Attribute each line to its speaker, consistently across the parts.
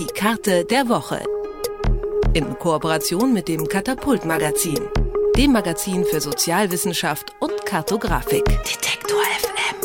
Speaker 1: Die Karte der Woche. In Kooperation mit dem Katapult Magazin, dem Magazin für Sozialwissenschaft und Kartografik. Detektor FM.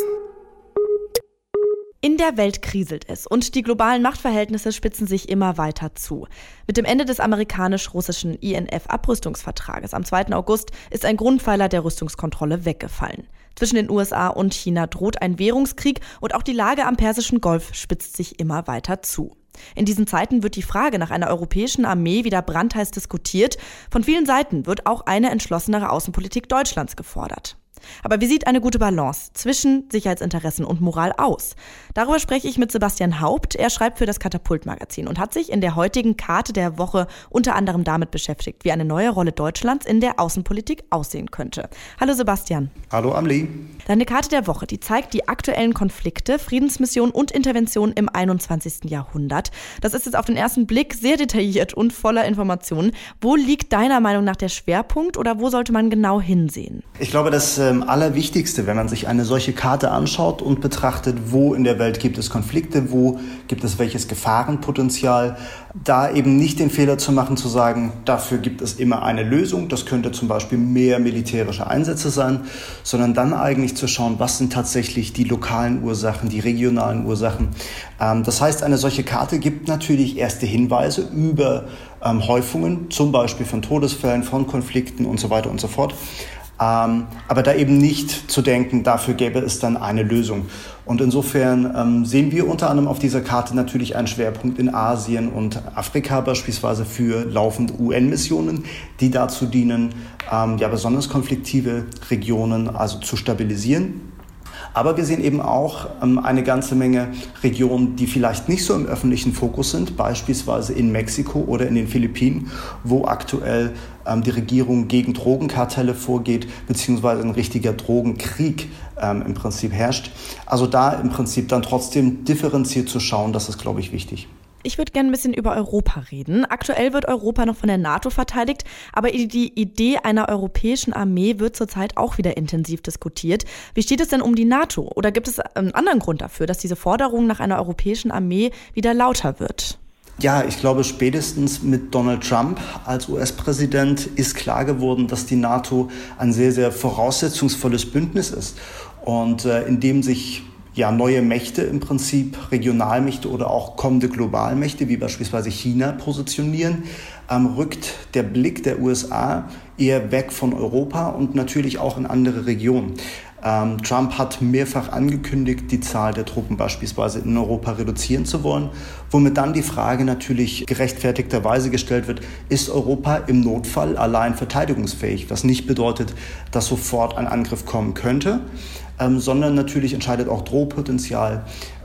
Speaker 2: In der Welt kriselt es und die globalen Machtverhältnisse spitzen sich immer weiter zu. Mit dem Ende des amerikanisch-russischen INF-Abrüstungsvertrages am 2. August ist ein Grundpfeiler der Rüstungskontrolle weggefallen. Zwischen den USA und China droht ein Währungskrieg und auch die Lage am Persischen Golf spitzt sich immer weiter zu. In diesen Zeiten wird die Frage nach einer europäischen Armee wieder brandheiß diskutiert. Von vielen Seiten wird auch eine entschlossenere Außenpolitik Deutschlands gefordert. Aber wie sieht eine gute Balance zwischen Sicherheitsinteressen und Moral aus? Darüber spreche ich mit Sebastian Haupt. Er schreibt für das Katapult-Magazin und hat sich in der heutigen Karte der Woche unter anderem damit beschäftigt, wie eine neue Rolle Deutschlands in der Außenpolitik aussehen könnte. Hallo Sebastian.
Speaker 3: Hallo Amli.
Speaker 2: Deine Karte der Woche, die zeigt die aktuellen Konflikte, Friedensmissionen und Interventionen im 21. Jahrhundert. Das ist jetzt auf den ersten Blick sehr detailliert und voller Informationen. Wo liegt deiner Meinung nach der Schwerpunkt oder wo sollte man genau hinsehen?
Speaker 3: Ich glaube, dass ähm, Allerwichtigste, wenn man sich eine solche Karte anschaut und betrachtet, wo in der Welt gibt es Konflikte, wo gibt es welches Gefahrenpotenzial, da eben nicht den Fehler zu machen, zu sagen, dafür gibt es immer eine Lösung, das könnte zum Beispiel mehr militärische Einsätze sein, sondern dann eigentlich zu schauen, was sind tatsächlich die lokalen Ursachen, die regionalen Ursachen. Ähm, das heißt, eine solche Karte gibt natürlich erste Hinweise über ähm, Häufungen, zum Beispiel von Todesfällen, von Konflikten und so weiter und so fort. Ähm, aber da eben nicht zu denken, dafür gäbe es dann eine Lösung. Und insofern ähm, sehen wir unter anderem auf dieser Karte natürlich einen Schwerpunkt in Asien und Afrika beispielsweise für laufende UN-Missionen, die dazu dienen, ähm, ja besonders konfliktive Regionen also zu stabilisieren aber wir sehen eben auch ähm, eine ganze Menge Regionen, die vielleicht nicht so im öffentlichen Fokus sind, beispielsweise in Mexiko oder in den Philippinen, wo aktuell ähm, die Regierung gegen Drogenkartelle vorgeht, beziehungsweise ein richtiger Drogenkrieg ähm, im Prinzip herrscht. Also da im Prinzip dann trotzdem differenziert zu schauen, das ist, glaube ich, wichtig.
Speaker 2: Ich würde gerne ein bisschen über Europa reden. Aktuell wird Europa noch von der NATO verteidigt, aber die Idee einer europäischen Armee wird zurzeit auch wieder intensiv diskutiert. Wie steht es denn um die NATO? Oder gibt es einen anderen Grund dafür, dass diese Forderung nach einer europäischen Armee wieder lauter wird?
Speaker 3: Ja, ich glaube, spätestens mit Donald Trump als US-Präsident ist klar geworden, dass die NATO ein sehr, sehr voraussetzungsvolles Bündnis ist und äh, in dem sich ja, neue Mächte im Prinzip, Regionalmächte oder auch kommende Globalmächte, wie beispielsweise China, positionieren, ähm, rückt der Blick der USA eher weg von Europa und natürlich auch in andere Regionen. Ähm, Trump hat mehrfach angekündigt, die Zahl der Truppen beispielsweise in Europa reduzieren zu wollen, womit dann die Frage natürlich gerechtfertigterweise gestellt wird, ist Europa im Notfall allein verteidigungsfähig, was nicht bedeutet, dass sofort ein Angriff kommen könnte ähm, sondern natürlich entscheidet auch Drohpotenzial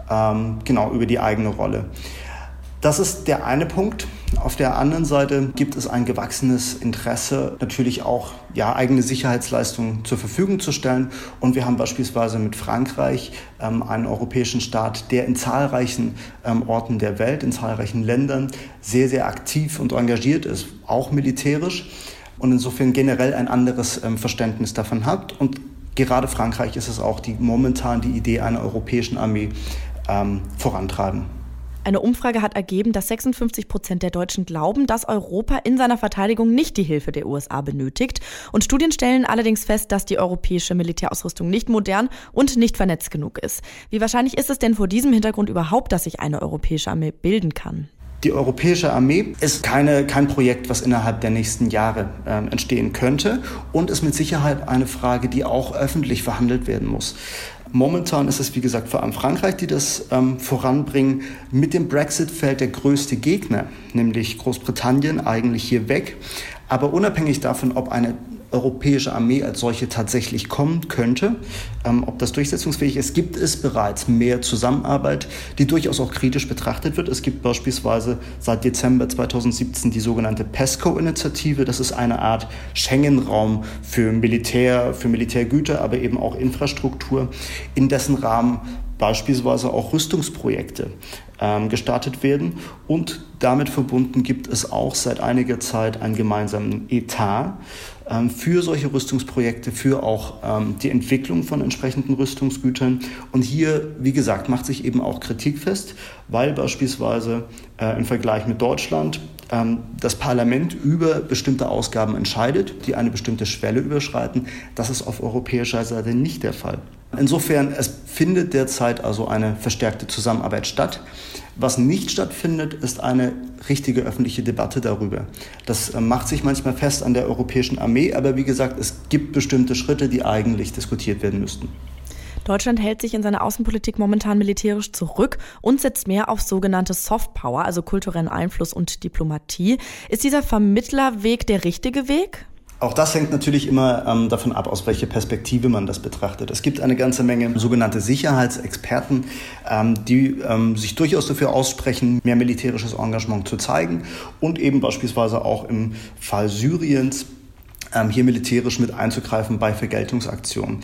Speaker 3: ähm, genau über die eigene Rolle. Das ist der eine Punkt. Auf der anderen Seite gibt es ein gewachsenes Interesse, natürlich auch ja, eigene Sicherheitsleistungen zur Verfügung zu stellen. Und wir haben beispielsweise mit Frankreich ähm, einen europäischen Staat, der in zahlreichen ähm, Orten der Welt, in zahlreichen Ländern sehr, sehr aktiv und engagiert ist, auch militärisch. Und insofern generell ein anderes ähm, Verständnis davon hat. Und gerade Frankreich ist es auch, die momentan die Idee einer europäischen Armee ähm, vorantreiben.
Speaker 2: Eine Umfrage hat ergeben, dass 56 Prozent der Deutschen glauben, dass Europa in seiner Verteidigung nicht die Hilfe der USA benötigt. Und Studien stellen allerdings fest, dass die europäische Militärausrüstung nicht modern und nicht vernetzt genug ist. Wie wahrscheinlich ist es denn vor diesem Hintergrund überhaupt, dass sich eine europäische Armee bilden kann?
Speaker 3: Die europäische Armee ist keine, kein Projekt, was innerhalb der nächsten Jahre äh, entstehen könnte und ist mit Sicherheit eine Frage, die auch öffentlich verhandelt werden muss. Momentan ist es, wie gesagt, vor allem Frankreich, die das ähm, voranbringen. Mit dem Brexit fällt der größte Gegner, nämlich Großbritannien, eigentlich hier weg. Aber unabhängig davon, ob eine europäische Armee als solche tatsächlich kommen könnte. Ähm, ob das durchsetzungsfähig ist, gibt es bereits mehr Zusammenarbeit, die durchaus auch kritisch betrachtet wird. Es gibt beispielsweise seit Dezember 2017 die sogenannte PESCO-Initiative. Das ist eine Art Schengen-Raum für Militär, für Militärgüter, aber eben auch Infrastruktur, in dessen Rahmen beispielsweise auch Rüstungsprojekte ähm, gestartet werden. Und damit verbunden gibt es auch seit einiger Zeit einen gemeinsamen Etat, für solche Rüstungsprojekte, für auch ähm, die Entwicklung von entsprechenden Rüstungsgütern. Und hier, wie gesagt, macht sich eben auch Kritik fest, weil beispielsweise äh, im Vergleich mit Deutschland ähm, das Parlament über bestimmte Ausgaben entscheidet, die eine bestimmte Schwelle überschreiten. Das ist auf europäischer Seite nicht der Fall. Insofern, es findet derzeit also eine verstärkte Zusammenarbeit statt. Was nicht stattfindet, ist eine richtige öffentliche Debatte darüber. Das äh, macht sich manchmal fest an der europäischen Armee, aber wie gesagt, es gibt bestimmte Schritte, die eigentlich diskutiert werden müssten.
Speaker 2: Deutschland hält sich in seiner Außenpolitik momentan militärisch zurück und setzt mehr auf sogenannte Softpower, also kulturellen Einfluss und Diplomatie. Ist dieser Vermittlerweg der richtige Weg?
Speaker 3: Auch das hängt natürlich immer ähm, davon ab, aus welcher Perspektive man das betrachtet. Es gibt eine ganze Menge sogenannte Sicherheitsexperten, ähm, die ähm, sich durchaus dafür aussprechen, mehr militärisches Engagement zu zeigen und eben beispielsweise auch im Fall Syriens ähm, hier militärisch mit einzugreifen bei Vergeltungsaktionen.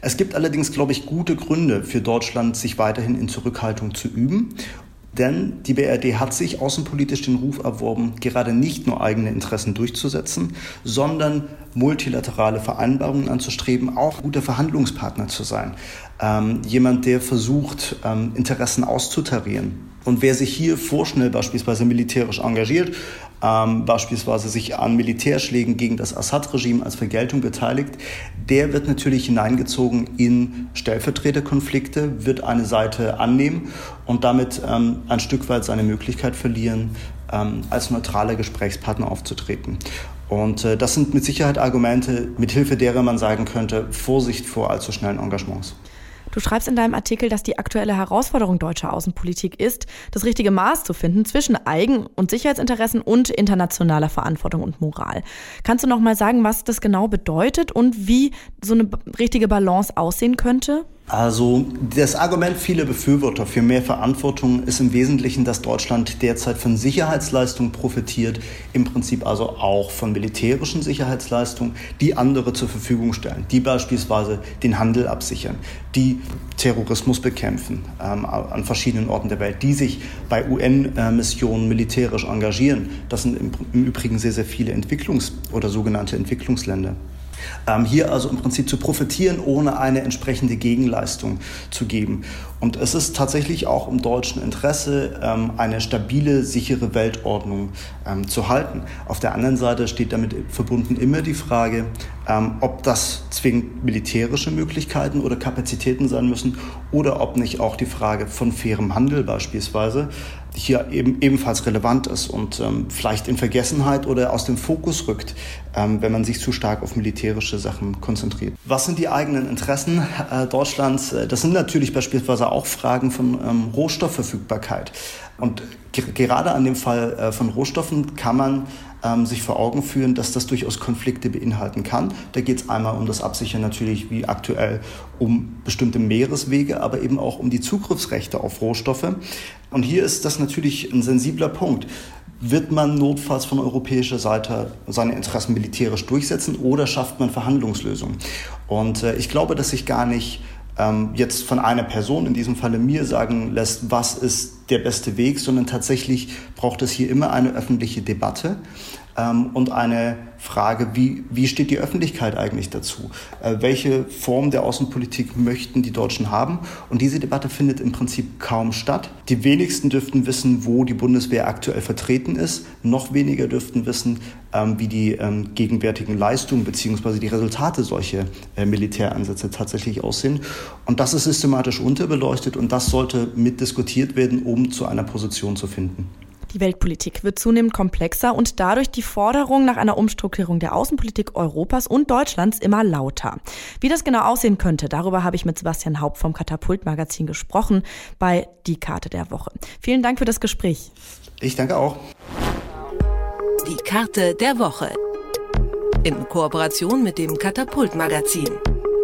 Speaker 3: Es gibt allerdings, glaube ich, gute Gründe für Deutschland, sich weiterhin in Zurückhaltung zu üben. Denn die BRD hat sich außenpolitisch den Ruf erworben, gerade nicht nur eigene Interessen durchzusetzen, sondern multilaterale Vereinbarungen anzustreben, auch guter Verhandlungspartner zu sein. Ähm, jemand, der versucht, ähm, Interessen auszutarieren. Und wer sich hier vorschnell beispielsweise militärisch engagiert, ähm, beispielsweise sich an Militärschlägen gegen das Assad-Regime als Vergeltung beteiligt, der wird natürlich hineingezogen in Stellvertreterkonflikte, wird eine Seite annehmen und damit ähm, ein Stück weit seine Möglichkeit verlieren, ähm, als neutraler Gesprächspartner aufzutreten. Und äh, das sind mit Sicherheit Argumente, mithilfe derer man sagen könnte, Vorsicht vor allzu schnellen Engagements.
Speaker 2: Du schreibst in deinem Artikel, dass die aktuelle Herausforderung deutscher Außenpolitik ist, das richtige Maß zu finden zwischen Eigen- und Sicherheitsinteressen und internationaler Verantwortung und Moral. Kannst du noch mal sagen, was das genau bedeutet und wie so eine richtige Balance aussehen könnte?
Speaker 3: Also das Argument vieler Befürworter für mehr Verantwortung ist im Wesentlichen, dass Deutschland derzeit von Sicherheitsleistungen profitiert, im Prinzip also auch von militärischen Sicherheitsleistungen, die andere zur Verfügung stellen, die beispielsweise den Handel absichern, die Terrorismus bekämpfen ähm, an verschiedenen Orten der Welt, die sich bei UN-Missionen militärisch engagieren. Das sind im, im Übrigen sehr, sehr viele Entwicklungs- oder sogenannte Entwicklungsländer. Ähm, hier also im Prinzip zu profitieren, ohne eine entsprechende Gegenleistung zu geben. Und es ist tatsächlich auch im deutschen Interesse, ähm, eine stabile, sichere Weltordnung ähm, zu halten. Auf der anderen Seite steht damit verbunden immer die Frage, ähm, ob das zwingend militärische Möglichkeiten oder Kapazitäten sein müssen oder ob nicht auch die Frage von fairem Handel beispielsweise hier eben ebenfalls relevant ist und ähm, vielleicht in Vergessenheit oder aus dem Fokus rückt, ähm, wenn man sich zu stark auf militärische Sachen konzentriert. Was sind die eigenen Interessen äh, Deutschlands? Äh, das sind natürlich beispielsweise auch Fragen von ähm, Rohstoffverfügbarkeit. Und gerade an dem Fall äh, von Rohstoffen kann man ähm, sich vor Augen führen, dass das durchaus Konflikte beinhalten kann. Da geht es einmal um das Absichern natürlich wie aktuell um bestimmte Meereswege, aber eben auch um die Zugriffsrechte auf Rohstoffe. Und hier ist das natürlich ein sensibler Punkt. Wird man notfalls von europäischer Seite seine Interessen militärisch durchsetzen oder schafft man Verhandlungslösungen? Und äh, ich glaube, dass sich gar nicht ähm, jetzt von einer Person, in diesem Falle mir, sagen lässt, was ist der beste Weg, sondern tatsächlich braucht es hier immer eine öffentliche Debatte ähm, und eine Frage, wie, wie steht die Öffentlichkeit eigentlich dazu? Äh, welche Form der Außenpolitik möchten die Deutschen haben? Und diese Debatte findet im Prinzip kaum statt. Die wenigsten dürften wissen, wo die Bundeswehr aktuell vertreten ist. Noch weniger dürften wissen, ähm, wie die ähm, gegenwärtigen Leistungen bzw. die Resultate solcher äh, Militäransätze tatsächlich aussehen. Und das ist systematisch unterbeleuchtet und das sollte mitdiskutiert werden, um zu einer Position zu finden.
Speaker 2: Die Weltpolitik wird zunehmend komplexer und dadurch die Forderung nach einer Umstrukturierung der Außenpolitik Europas und Deutschlands immer lauter. Wie das genau aussehen könnte, darüber habe ich mit Sebastian Haupt vom Katapult-Magazin gesprochen bei Die Karte der Woche. Vielen Dank für das Gespräch.
Speaker 3: Ich danke auch.
Speaker 1: Die Karte der Woche. In Kooperation mit dem Katapult-Magazin,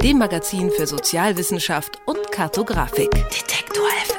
Speaker 1: dem Magazin für Sozialwissenschaft und Kartografik. Detektor FM.